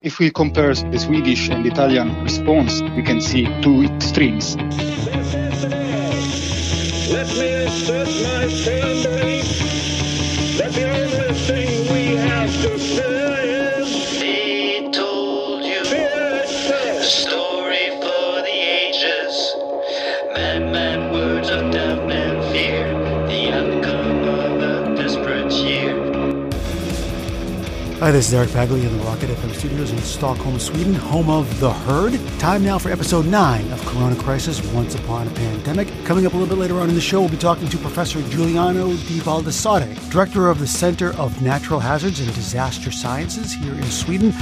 If we compare the Swedish and Italian response, we can see two extremes. Let me assert my firm belief Hi, this is Eric Bagley in the Rocket FM studios in Stockholm, Sweden, home of The Herd. Time now for episode 9 of Corona Crisis Once Upon a Pandemic. Coming up a little bit later on in the show, we'll be talking to Professor Giuliano Di Baldassarre, Director of the Center of Natural Hazards and Disaster Sciences here in Sweden.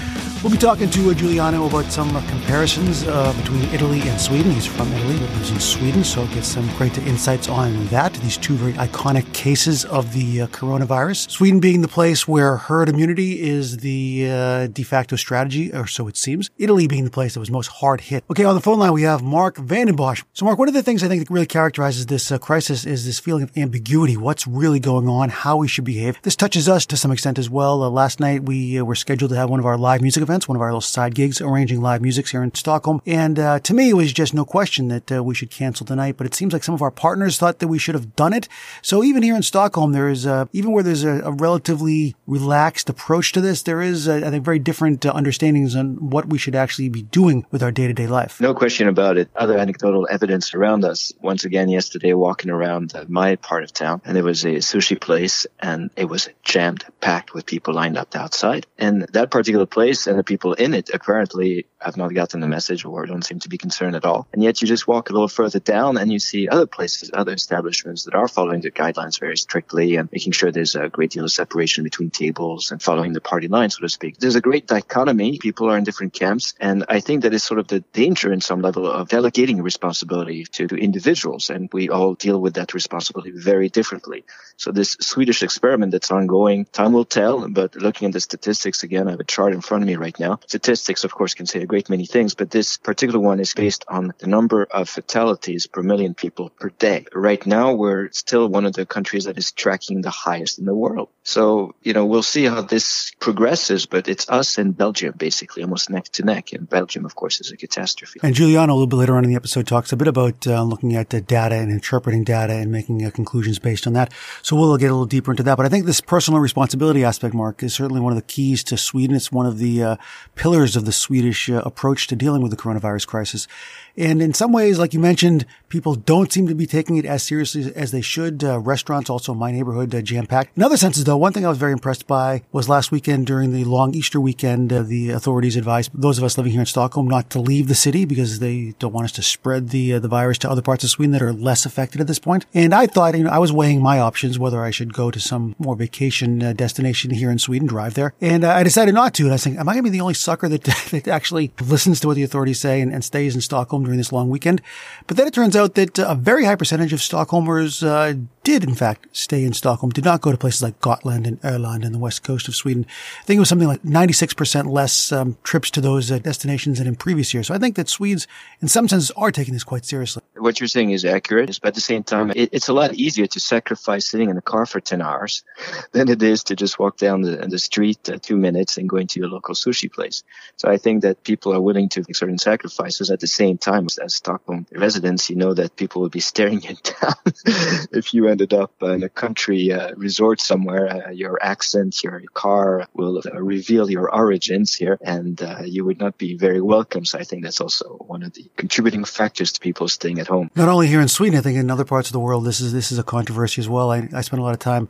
We'll be talking to uh, Giuliano about some uh, comparisons uh, between Italy and Sweden. He's from Italy, but lives in Sweden, so get some great insights on that. These two very iconic cases of the uh, coronavirus. Sweden being the place where herd immunity is the uh, de facto strategy, or so it seems. Italy being the place that was most hard hit. Okay, on the phone line we have Mark Vandenbosch. So, Mark, one of the things I think that really characterizes this uh, crisis is this feeling of ambiguity. What's really going on? How we should behave. This touches us to some extent as well. Uh, last night we uh, were scheduled to have one of our live music events, one of our little side gigs, arranging live musics here in Stockholm. And uh, to me, it was just no question that uh, we should cancel tonight. But it seems like some of our partners thought that we should have done it. So even here in Stockholm, there is even where there's a, a relatively relaxed approach to this, there is, uh, I think, very different uh, understandings on what we should actually be doing with our day to day life. No question about it. Other anecdotal evidence around us. Once again, yesterday, walking around uh, my part of town, and there was a sushi place, and it was jammed, packed with people lined up outside. And that particular place and the people in it apparently have not gotten the message or don't seem to be concerned at all. And yet, you just walk a little further down, and you see other places, other establishments that are following the guidelines very strictly and making sure there's a great deal of separation between tables and following the party line, so to speak. There's a great dichotomy. People are in different camps. And I think that is sort of the danger in some level of delegating responsibility to, to individuals. And we all deal with that responsibility very differently. So this Swedish experiment that's ongoing, time will tell. But looking at the statistics again, I have a chart in front of me right now. Statistics, of course, can say a great many things, but this particular one is based on the number of fatalities per million people per day. Right now, we're still one of the countries that is tracking the highest in the world. So, you know, we'll see how this progresses, but it's us and Belgium basically almost neck to neck. And Belgium, of course, is a catastrophe. And Giuliano, a little bit later on in the episode, talks a bit about uh, looking at the data and interpreting data and making uh, conclusions based on that. So we'll get a little deeper into that. But I think this personal responsibility aspect, Mark, is certainly one of the keys to Sweden. It's one of the uh, pillars of the Swedish uh, approach to dealing with the coronavirus crisis. And in some ways, like you mentioned, people don't seem to be taking it as seriously as they should. Uh, restaurants, also my neighborhood, uh, jam packed. In other senses, though, one thing I was very impressed by was last weekend during the long Easter weekend, uh, the authorities advised those of us living here in Stockholm not to leave the city because they don't want us to spread the uh, the virus to other parts of Sweden that are less affected at this point. And I thought, you know, I was weighing my options whether I should go to some more vacation uh, destination here in Sweden, drive there, and I decided not to. And I was thinking, am I going to be the only sucker that, that actually listens to what the authorities say and, and stays in Stockholm during this long weekend? But then it turns out that a very high percentage of Stockholmers uh, did, in fact, stay in Stockholm, did not go to places like Gotland and Öland and the west coast of Sweden. I think it was something like 96% less um, trips to those uh, destinations than in previous years. So I think that Swedes, in some senses, are taking this quite seriously. What you're saying is accurate, but at the same time, it, it's a lot easier to sacrifice sitting in a car for 10 hours than it is to just walk down the, the street uh, two minutes and going to your local sushi place. So I think that people are willing to make certain sacrifices at the same time. As Stockholm residents, you know that people will be staring you down if you ended up in a country uh, resort somewhere. Uh, your accent, your car will uh, reveal your origins here, and uh, you would not be very welcome. So I think that's also one of the contributing factors to people staying at home. Not only here in Sweden, I think in other parts of the world, this is this is a controversy as well. I, I spent a lot of time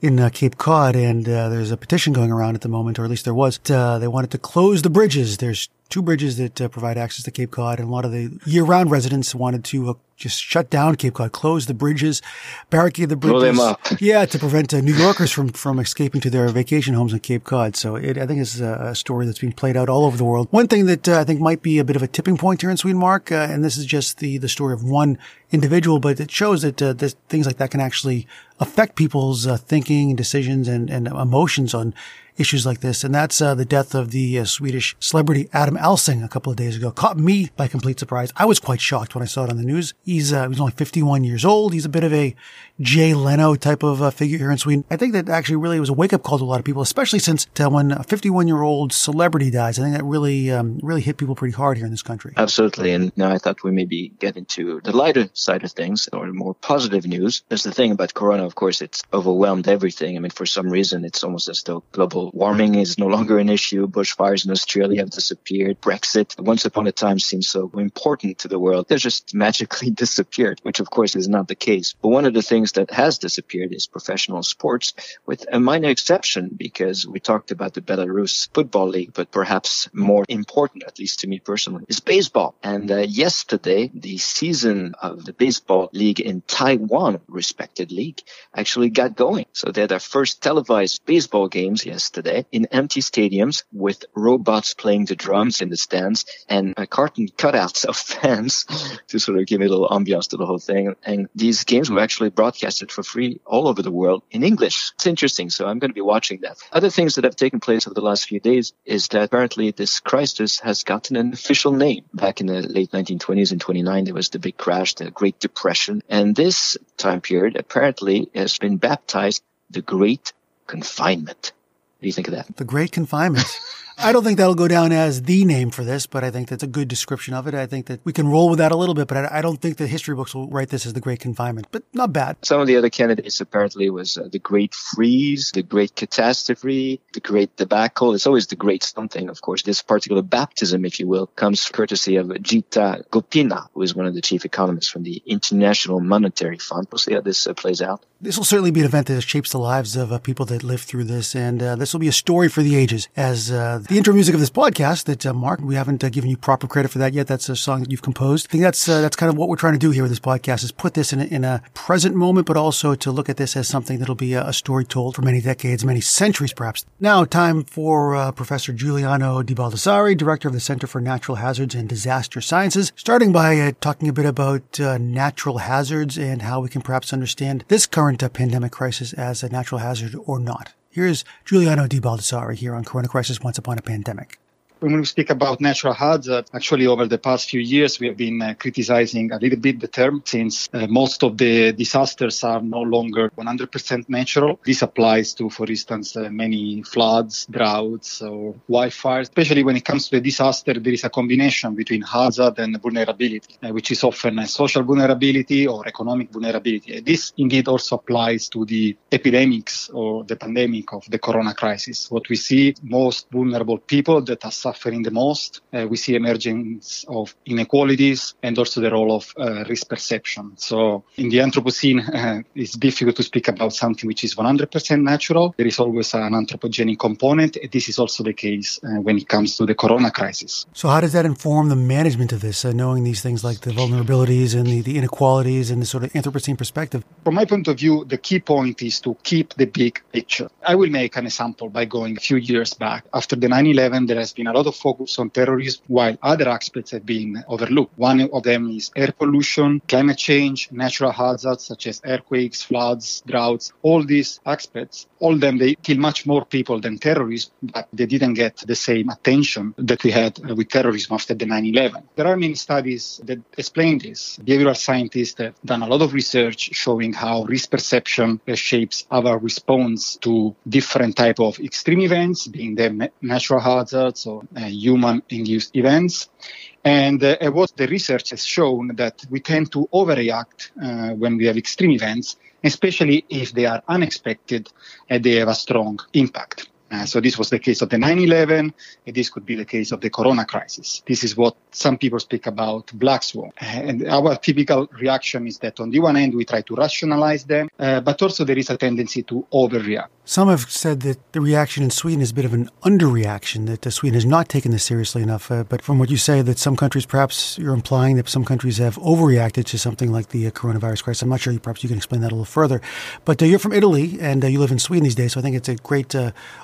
in uh, Cape Cod, and uh, there's a petition going around at the moment, or at least there was. Uh, they wanted to close the bridges. There's two bridges that uh, provide access to Cape Cod, and a lot of the year-round residents wanted to uh, just shut down Cape Cod, close the bridges, barricade the Blow bridges. them up. Yeah, to prevent uh, New Yorkers from from escaping to their vacation homes on Cape Cod. So it, I think it's a, a story that's being played out all over the world. One thing that uh, I think might be a bit of a tipping point here in Sweden, Mark, uh, and this is just the the story of one individual, but it shows that uh, this, things like that can actually affect people's uh, thinking decisions and, and emotions on issues like this. And that's uh, the death of the uh, Swedish celebrity Adam Alsing a couple of days ago. Caught me by complete surprise. I was quite shocked when I saw it on the news. He's, uh, he's only 51 years old. He's a bit of a Jay Leno type of uh, figure here in Sweden. I think that actually really was a wake up call to a lot of people, especially since uh, when a 51 year old celebrity dies, I think that really, um, really hit people pretty hard here in this country. Absolutely. And now I thought we maybe get into the lighter side of things or more positive news. There's the thing about Corona, of course, it's overwhelmed everything. I mean, for some reason, it's almost as though global warming is no longer an issue. Bushfires in Australia have disappeared. Brexit, once upon a time, seemed so important to the world. They're just magically disappeared, which of course is not the case. But one of the things that has disappeared is professional sports with a minor exception because we talked about the Belarus football league, but perhaps more important, at least to me personally, is baseball. And uh, yesterday, the season of the baseball league in Taiwan, respected league, actually got going. So they had their first televised baseball games yesterday in empty stadiums with robots playing the drums in the stands and uh, cartoon cutouts of fans to sort of give a little ambiance to the whole thing. And these games were actually broadcasted for free all over the world in English. It's interesting. So I'm going to be watching that. Other things that have taken place over the last few days is that apparently this crisis has gotten an official name. Back in the late 1920s and 29, there was the big crash, the Great Depression. And this time period apparently has been baptized the Great Confinement. What do you think of that? The Great Confinement. I don't think that'll go down as the name for this, but I think that's a good description of it. I think that we can roll with that a little bit, but I, don't think the history books will write this as the Great Confinement, but not bad. Some of the other candidates apparently was uh, the Great Freeze, the Great Catastrophe, the Great Debacle. It's always the Great something, of course. This particular baptism, if you will, comes courtesy of Gita Gopinath, who is one of the chief economists from the International Monetary Fund. We'll see how this uh, plays out. This will certainly be an event that shapes the lives of uh, people that live through this, and uh, this will be a story for the ages as uh, the intro music of this podcast that, uh, Mark, we haven't uh, given you proper credit for that yet. That's a song that you've composed. I think that's, uh, that's kind of what we're trying to do here with this podcast is put this in a, in a present moment, but also to look at this as something that'll be a, a story told for many decades, many centuries perhaps. Now, time for uh, Professor Giuliano Di Baldassarre, Director of the Center for Natural Hazards and Disaster Sciences, starting by uh, talking a bit about uh, natural hazards and how we can perhaps understand this current pandemic crisis as a natural hazard or not. Here's Giuliano Di Baldassarre here on Corona Crisis Once Upon a Pandemic when we speak about natural hazards, actually over the past few years, we have been uh, criticizing a little bit the term since uh, most of the disasters are no longer 100% natural. This applies to, for instance, uh, many floods, droughts, or wildfires. Especially when it comes to the disaster, there is a combination between hazard and vulnerability, uh, which is often a social vulnerability or economic vulnerability. This indeed also applies to the epidemics or the pandemic of the corona crisis. What we see most vulnerable people that are suffering the most. Uh, we see emergence of inequalities and also the role of uh, risk perception. So in the Anthropocene, uh, it's difficult to speak about something which is 100% natural. There is always an anthropogenic component. This is also the case uh, when it comes to the corona crisis. So how does that inform the management of this, uh, knowing these things like the vulnerabilities and the, the inequalities and the sort of Anthropocene perspective? From my point of view, the key point is to keep the big picture. I will make an example by going a few years back. After the 9-11, there has been a lot of focus on terrorism while other aspects have been overlooked. One of them is air pollution, climate change, natural hazards such as earthquakes, floods, droughts. All these aspects, all them, they kill much more people than terrorism, but they didn't get the same attention that we had with terrorism after the 9-11. There are many studies that explain this. Behavioral scientists have done a lot of research showing how risk perception shapes our response to different type of extreme events, being them natural hazards or uh, human-induced events. And uh, what the research has shown that we tend to overreact uh, when we have extreme events, especially if they are unexpected and they have a strong impact. Uh, so this was the case of the 9/11, and this could be the case of the Corona crisis. This is what some people speak about black swan. Uh, and our typical reaction is that on the one hand we try to rationalize them, uh, but also there is a tendency to overreact. Some have said that the reaction in Sweden is a bit of an underreaction, that Sweden has not taken this seriously enough. Uh, but from what you say, that some countries, perhaps you're implying that some countries have overreacted to something like the uh, coronavirus crisis. I'm not sure. Perhaps you can explain that a little further. But uh, you're from Italy and uh, you live in Sweden these days, so I think it's a great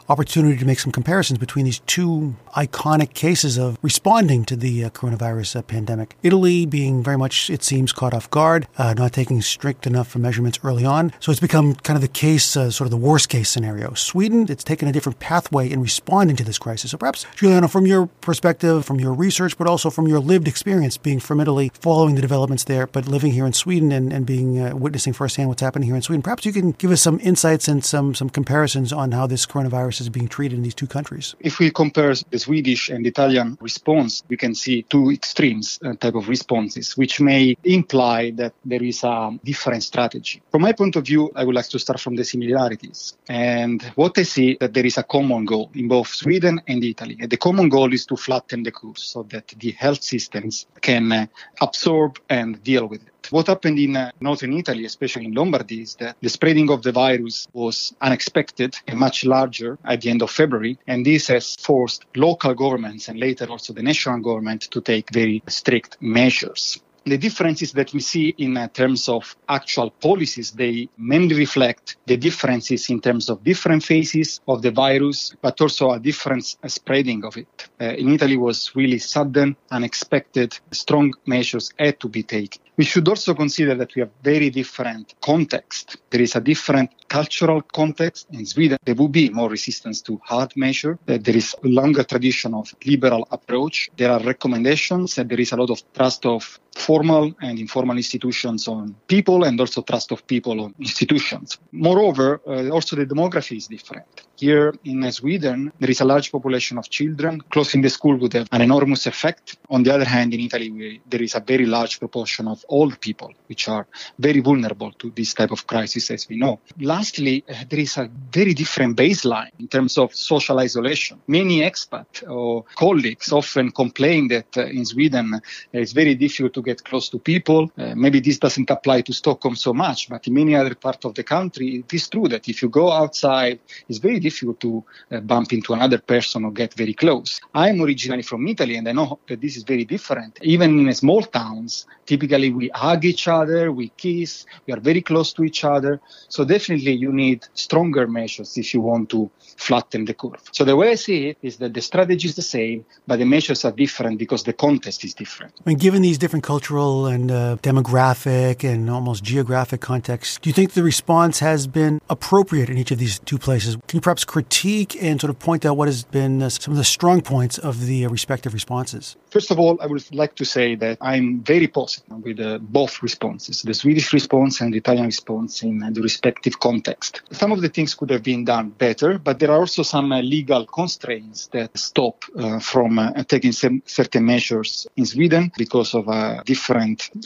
opportunity opportunity to make some comparisons between these two iconic cases of responding to the uh, coronavirus uh, pandemic. Italy being very much, it seems, caught off guard, uh, not taking strict enough measurements early on. So it's become kind of the case, uh, sort of the worst case scenario. Sweden, it's taken a different pathway in responding to this crisis. So perhaps, Giuliano, from your perspective, from your research, but also from your lived experience being from Italy, following the developments there, but living here in Sweden and, and being uh, witnessing firsthand what's happening here in Sweden, perhaps you can give us some insights and some, some comparisons on how this coronavirus is being treated in these two countries. If we compare the Swedish and Italian response, we can see two extremes uh, type of responses, which may imply that there is a different strategy. From my point of view, I would like to start from the similarities. And what I see that there is a common goal in both Sweden and Italy. And the common goal is to flatten the curve so that the health systems can uh, absorb and deal with it. What happened in uh, northern Italy, especially in Lombardy, is that the spreading of the virus was unexpected and much larger at the end of February. And this has forced local governments and later also the national government to take very strict measures. The differences that we see in uh, terms of actual policies, they mainly reflect the differences in terms of different phases of the virus, but also a different uh, spreading of it. Uh, in Italy was really sudden, unexpected, strong measures had to be taken. We should also consider that we have very different context. There is a different cultural context. In Sweden, there will be more resistance to hard measure. There is a longer tradition of liberal approach. There are recommendations and there is a lot of trust of formal and informal institutions on people and also trust of people on institutions. Moreover, uh, also the demography is different. Here in Sweden, there is a large population of children. Closing the school would have an enormous effect. On the other hand, in Italy, we, there is a very large proportion of old people, which are very vulnerable to this type of crisis, as we know. Lastly, uh, there is a very different baseline in terms of social isolation. Many expats or colleagues often complain that uh, in Sweden uh, it's very difficult to get close to people. Uh, maybe this doesn't apply to Stockholm so much, but in many other parts of the country, it is true that if you go outside, it's very difficult to uh, bump into another person or get very close. I'm originally from Italy and I know that this is very different. Even in small towns, typically we hug each other, we kiss, we are very close to each other. So definitely you need stronger measures if you want to flatten the curve. So the way I see it is that the strategy is the same, but the measures are different because the context is different. I mean, given these different cultural and uh, demographic and almost geographic context, do you think the response has been appropriate in each of these two places? Can you perhaps critique and sort of point out what has been uh, some of the strong points of the uh, respective responses? First of all, I would like to say that I'm very positive with uh, both responses, the Swedish response and the Italian response in the respective context. Some of the things could have been done better, but there are also some uh, legal constraints that stop uh, from uh, taking certain measures in Sweden because of a different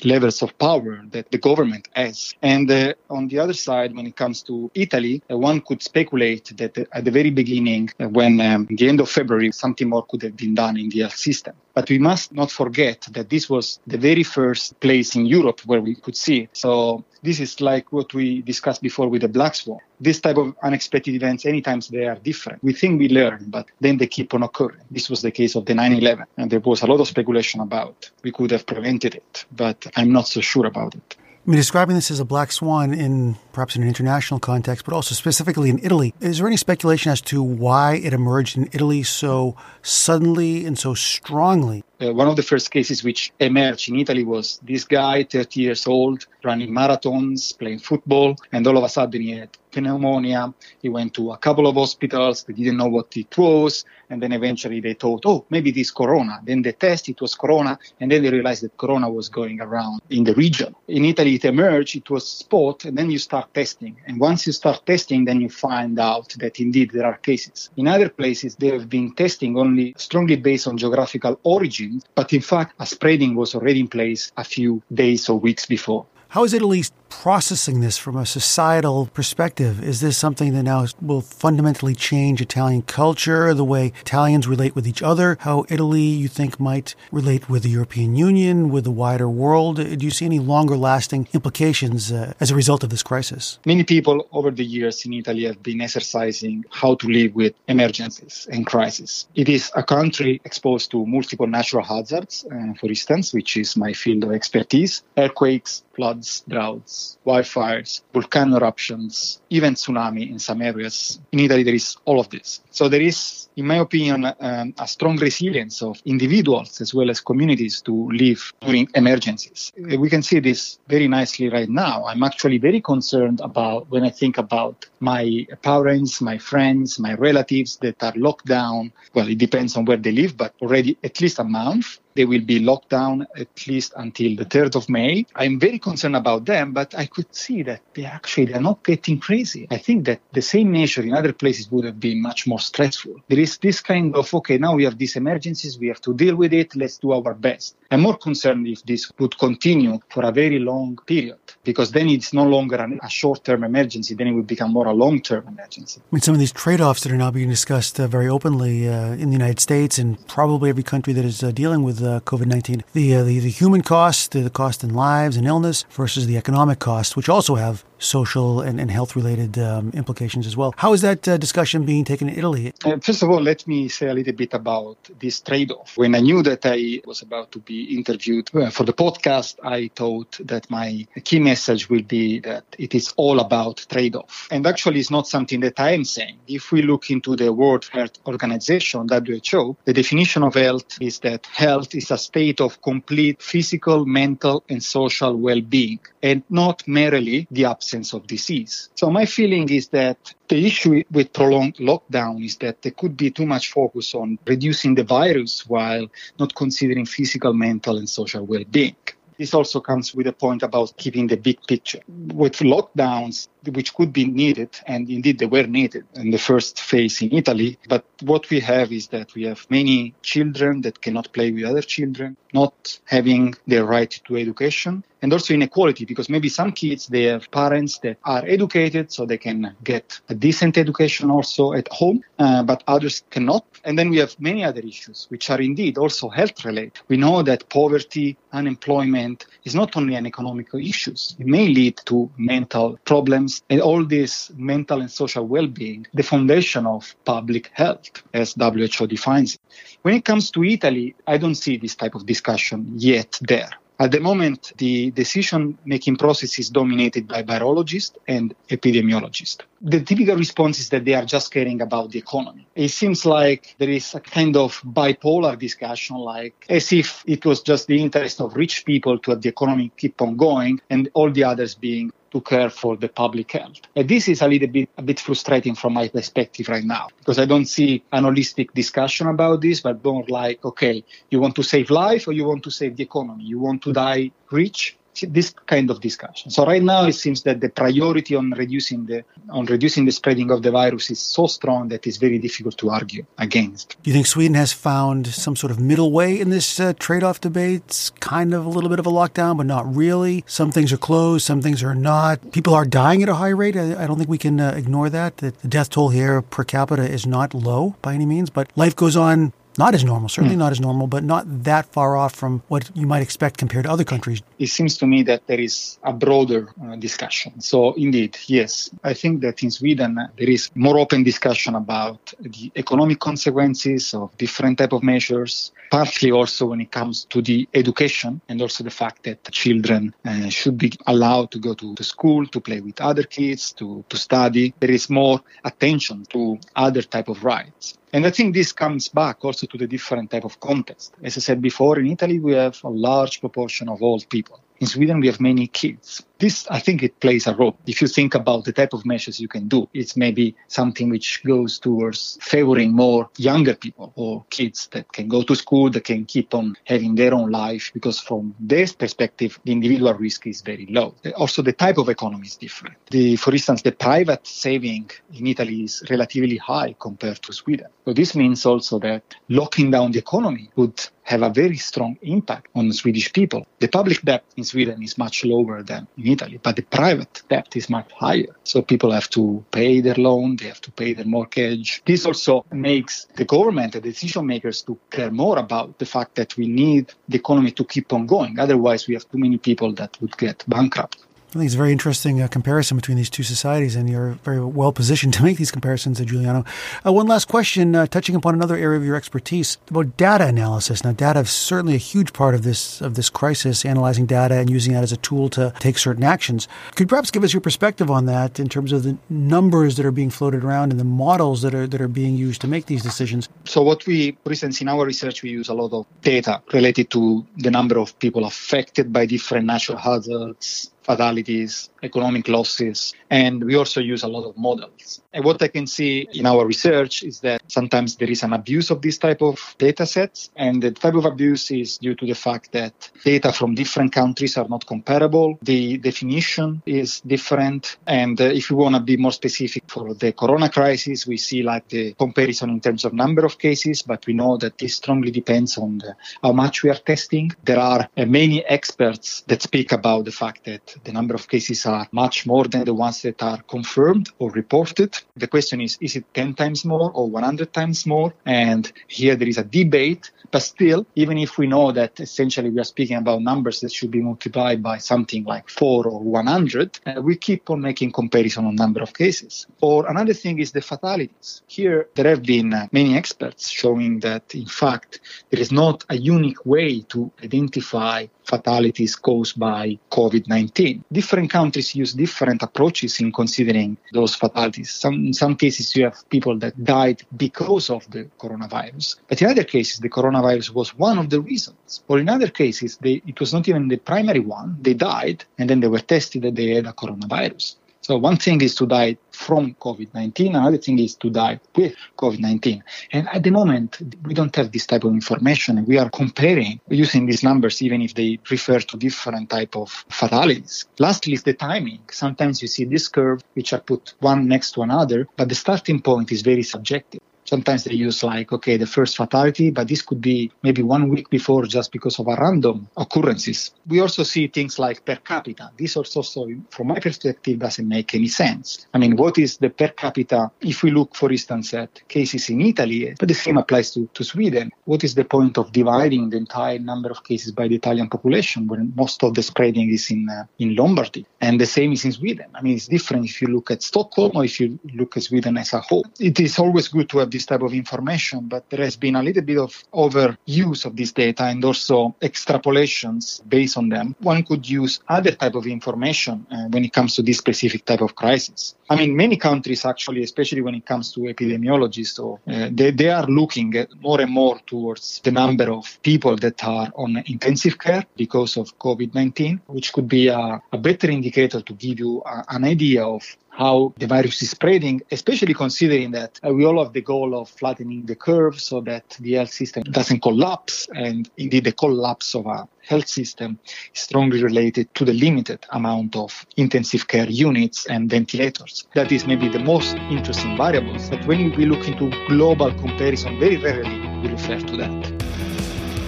levels of power that the government has. And uh, on the other side, when it comes to Italy, uh, one could speculate that uh, at the very beginning, when um, the end of February, something more could have been done in the health system. But we must not forget that this was the very first place in Europe where we could see it. So this is like what we discussed before with the black swan. This type of unexpected events, anytime they are different. We think we learn, but then they keep on occurring. This was the case of the 9-11, and there was a lot of speculation about we could have prevented it, but I'm not so sure about it. I mean, describing this as a black swan in perhaps in an international context, but also specifically in Italy, is there any speculation as to why it emerged in Italy so suddenly and so strongly? Uh, one of the first cases which emerged in Italy was this guy, 30 years old, running marathons, playing football, and all of a sudden he had pneumonia. He went to a couple of hospitals. They didn't know what it was. And then eventually they thought, oh, maybe this corona. Then they tested, it was corona. And then they realized that corona was going around in the region. In Italy, it emerged, it was spot, and then you start testing. And once you start testing, then you find out that indeed there are cases. In other places, they have been testing only strongly based on geographical origin, but in fact, a spreading was already in place a few days or weeks before. How is Italy processing this from a societal perspective? Is this something that now will fundamentally change Italian culture, the way Italians relate with each other, how Italy, you think, might relate with the European Union, with the wider world? Do you see any longer lasting implications uh, as a result of this crisis? Many people over the years in Italy have been exercising how to live with emergencies and crises. It is a country exposed to multiple natural hazards, uh, for instance, which is my field of expertise earthquakes, floods droughts, wildfires, volcano eruptions, even tsunami in some areas. In Italy, there is all of this. So there is, in my opinion, um, a strong resilience of individuals as well as communities to live during emergencies. We can see this very nicely right now. I'm actually very concerned about when I think about my parents, my friends, my relatives that are locked down. Well, it depends on where they live, but already at least a month. They will be locked down at least until the 3rd of May. I'm very concerned about them, but I could see that they actually they're not getting crazy. I think that the same measure in other places would have been much more stressful. There is this kind of okay, now we have these emergencies, we have to deal with it, let's do our best. I'm more concerned if this would continue for a very long period, because then it's no longer an, a short-term emergency, then it would become more a long-term emergency. I mean, some of these trade-offs that are now being discussed uh, very openly uh, in the United States and probably every country that is uh, dealing with uh, COVID 19. The, uh, the, the human cost, the cost in lives and illness versus the economic costs, which also have social and, and health related um, implications as well. How is that uh, discussion being taken in Italy? Uh, first of all, let me say a little bit about this trade off. When I knew that I was about to be interviewed uh, for the podcast, I thought that my key message will be that it is all about trade off. And actually, it's not something that I am saying. If we look into the World Health Organization, WHO, the definition of health is that health is a state of complete physical, mental, and social well being, and not merely the absence of disease. So, my feeling is that the issue with prolonged lockdown is that there could be too much focus on reducing the virus while not considering physical, mental, and social well being. This also comes with a point about keeping the big picture. With lockdowns, which could be needed, and indeed they were needed in the first phase in Italy. But what we have is that we have many children that cannot play with other children, not having their right to education, and also inequality because maybe some kids they have parents that are educated so they can get a decent education also at home uh, but others cannot and then we have many other issues which are indeed also health related we know that poverty unemployment is not only an economical issue it may lead to mental problems and all this mental and social well-being the foundation of public health as who defines it when it comes to italy i don't see this type of discussion yet there at the moment, the decision making process is dominated by virologists and epidemiologists. The typical response is that they are just caring about the economy. It seems like there is a kind of bipolar discussion, like as if it was just the interest of rich people to have the economy keep on going and all the others being to care for the public health. And this is a little bit a bit frustrating from my perspective right now because I don't see an holistic discussion about this, but more like, okay, you want to save life or you want to save the economy? You want to die rich this kind of discussion. So right now it seems that the priority on reducing the on reducing the spreading of the virus is so strong that it's very difficult to argue against. Do you think Sweden has found some sort of middle way in this uh, trade-off debate? It's kind of a little bit of a lockdown, but not really. Some things are closed, some things are not. People are dying at a high rate. I, I don't think we can uh, ignore that. That the death toll here per capita is not low by any means, but life goes on not as normal, certainly mm. not as normal, but not that far off from what you might expect compared to other countries. It seems to me that there is a broader uh, discussion. So, indeed, yes, I think that in Sweden uh, there is more open discussion about the economic consequences of different type of measures, partly also when it comes to the education and also the fact that children uh, should be allowed to go to, to school, to play with other kids, to, to study. There is more attention to other type of rights. And I think this comes back also to the different type of context. As I said before, in Italy, we have a large proportion of old people. In Sweden, we have many kids. This, I think it plays a role. If you think about the type of measures you can do, it's maybe something which goes towards favoring more younger people or kids that can go to school, that can keep on having their own life, because from their perspective, the individual risk is very low. Also, the type of economy is different. The, for instance, the private saving in Italy is relatively high compared to Sweden. So this means also that locking down the economy would have a very strong impact on Swedish people. The public debt in Sweden is much lower than in Italy, but the private debt is much higher. So people have to pay their loan, they have to pay their mortgage. This also makes the government, the decision makers, to care more about the fact that we need the economy to keep on going. Otherwise, we have too many people that would get bankrupt. I think it's a very interesting uh, comparison between these two societies, and you're very well positioned to make these comparisons, Giuliano. Uh, one last question, uh, touching upon another area of your expertise about data analysis. Now, data is certainly a huge part of this of this crisis, analyzing data and using that as a tool to take certain actions. Could you perhaps give us your perspective on that in terms of the numbers that are being floated around and the models that are that are being used to make these decisions? So, what we, for instance, in our research, we use a lot of data related to the number of people affected by different natural hazards, fatalities, economic losses, and we also use a lot of models. And what I can see in our research is that sometimes there is an abuse of this type of data sets, and the type of abuse is due to the fact that data from different countries are not comparable, the definition is different, and uh, if we want to be more specific for the corona crisis, we see like the comparison in terms of number of cases, but we know that this strongly depends on the, how much we are testing. There are uh, many experts that speak about the fact that the number of cases are much more than the ones that are confirmed or reported. The question is, is it 10 times more or 100 times more? And here there is a debate. But still, even if we know that essentially we are speaking about numbers that should be multiplied by something like 4 or 100, uh, we keep on making comparison on number of cases. Or another thing is the fatalities. Here there have been uh, many experts showing that in fact there is not a unique way to identify fatalities caused by COVID-19. Different countries use different approaches in considering those fatalities. Some, in some cases, you have people that died because of the coronavirus, but in other cases, the coronavirus was one of the reasons. Or in other cases, they, it was not even the primary one. They died, and then they were tested that they had a coronavirus. So one thing is to die from COVID-19, another thing is to die with COVID-19. And at the moment, we don't have this type of information. We are comparing using these numbers, even if they refer to different type of fatalities. Lastly is the timing. Sometimes you see this curve, which are put one next to another, but the starting point is very subjective. Sometimes they use like, okay, the first fatality, but this could be maybe one week before just because of a random occurrences. We also see things like per capita. This also, from my perspective, doesn't make any sense. I mean, what is the per capita if we look, for instance, at cases in Italy, but the same applies to, to Sweden. What is the point of dividing the entire number of cases by the Italian population when most of the spreading is in, uh, in Lombardy? And the same is in Sweden. I mean, it's different if you look at Stockholm or if you look at Sweden as a whole. It is always good to have this type of information, but there has been a little bit of overuse of this data and also extrapolations based on them. One could use other type of information uh, when it comes to this specific type of crisis. I mean, many countries actually, especially when it comes to epidemiology, so uh, they, they are looking more and more towards the number of people that are on intensive care because of COVID-19, which could be a, a better indicator to give you a, an idea of how the virus is spreading, especially considering that uh, we all have the goal of flattening the curve so that the health system doesn't collapse. And indeed, the collapse of a health system is strongly related to the limited amount of intensive care units and ventilators. That is maybe the most interesting variables. But when we look into global comparison, very rarely we refer to that.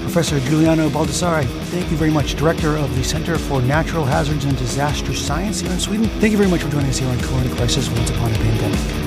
Professor Giuliano Baldassarre, thank you very much, Director of the Center for Natural Hazards and Disaster Science here in Sweden. Thank you very much for joining us here on Corona Crisis Once Upon a Pandemic.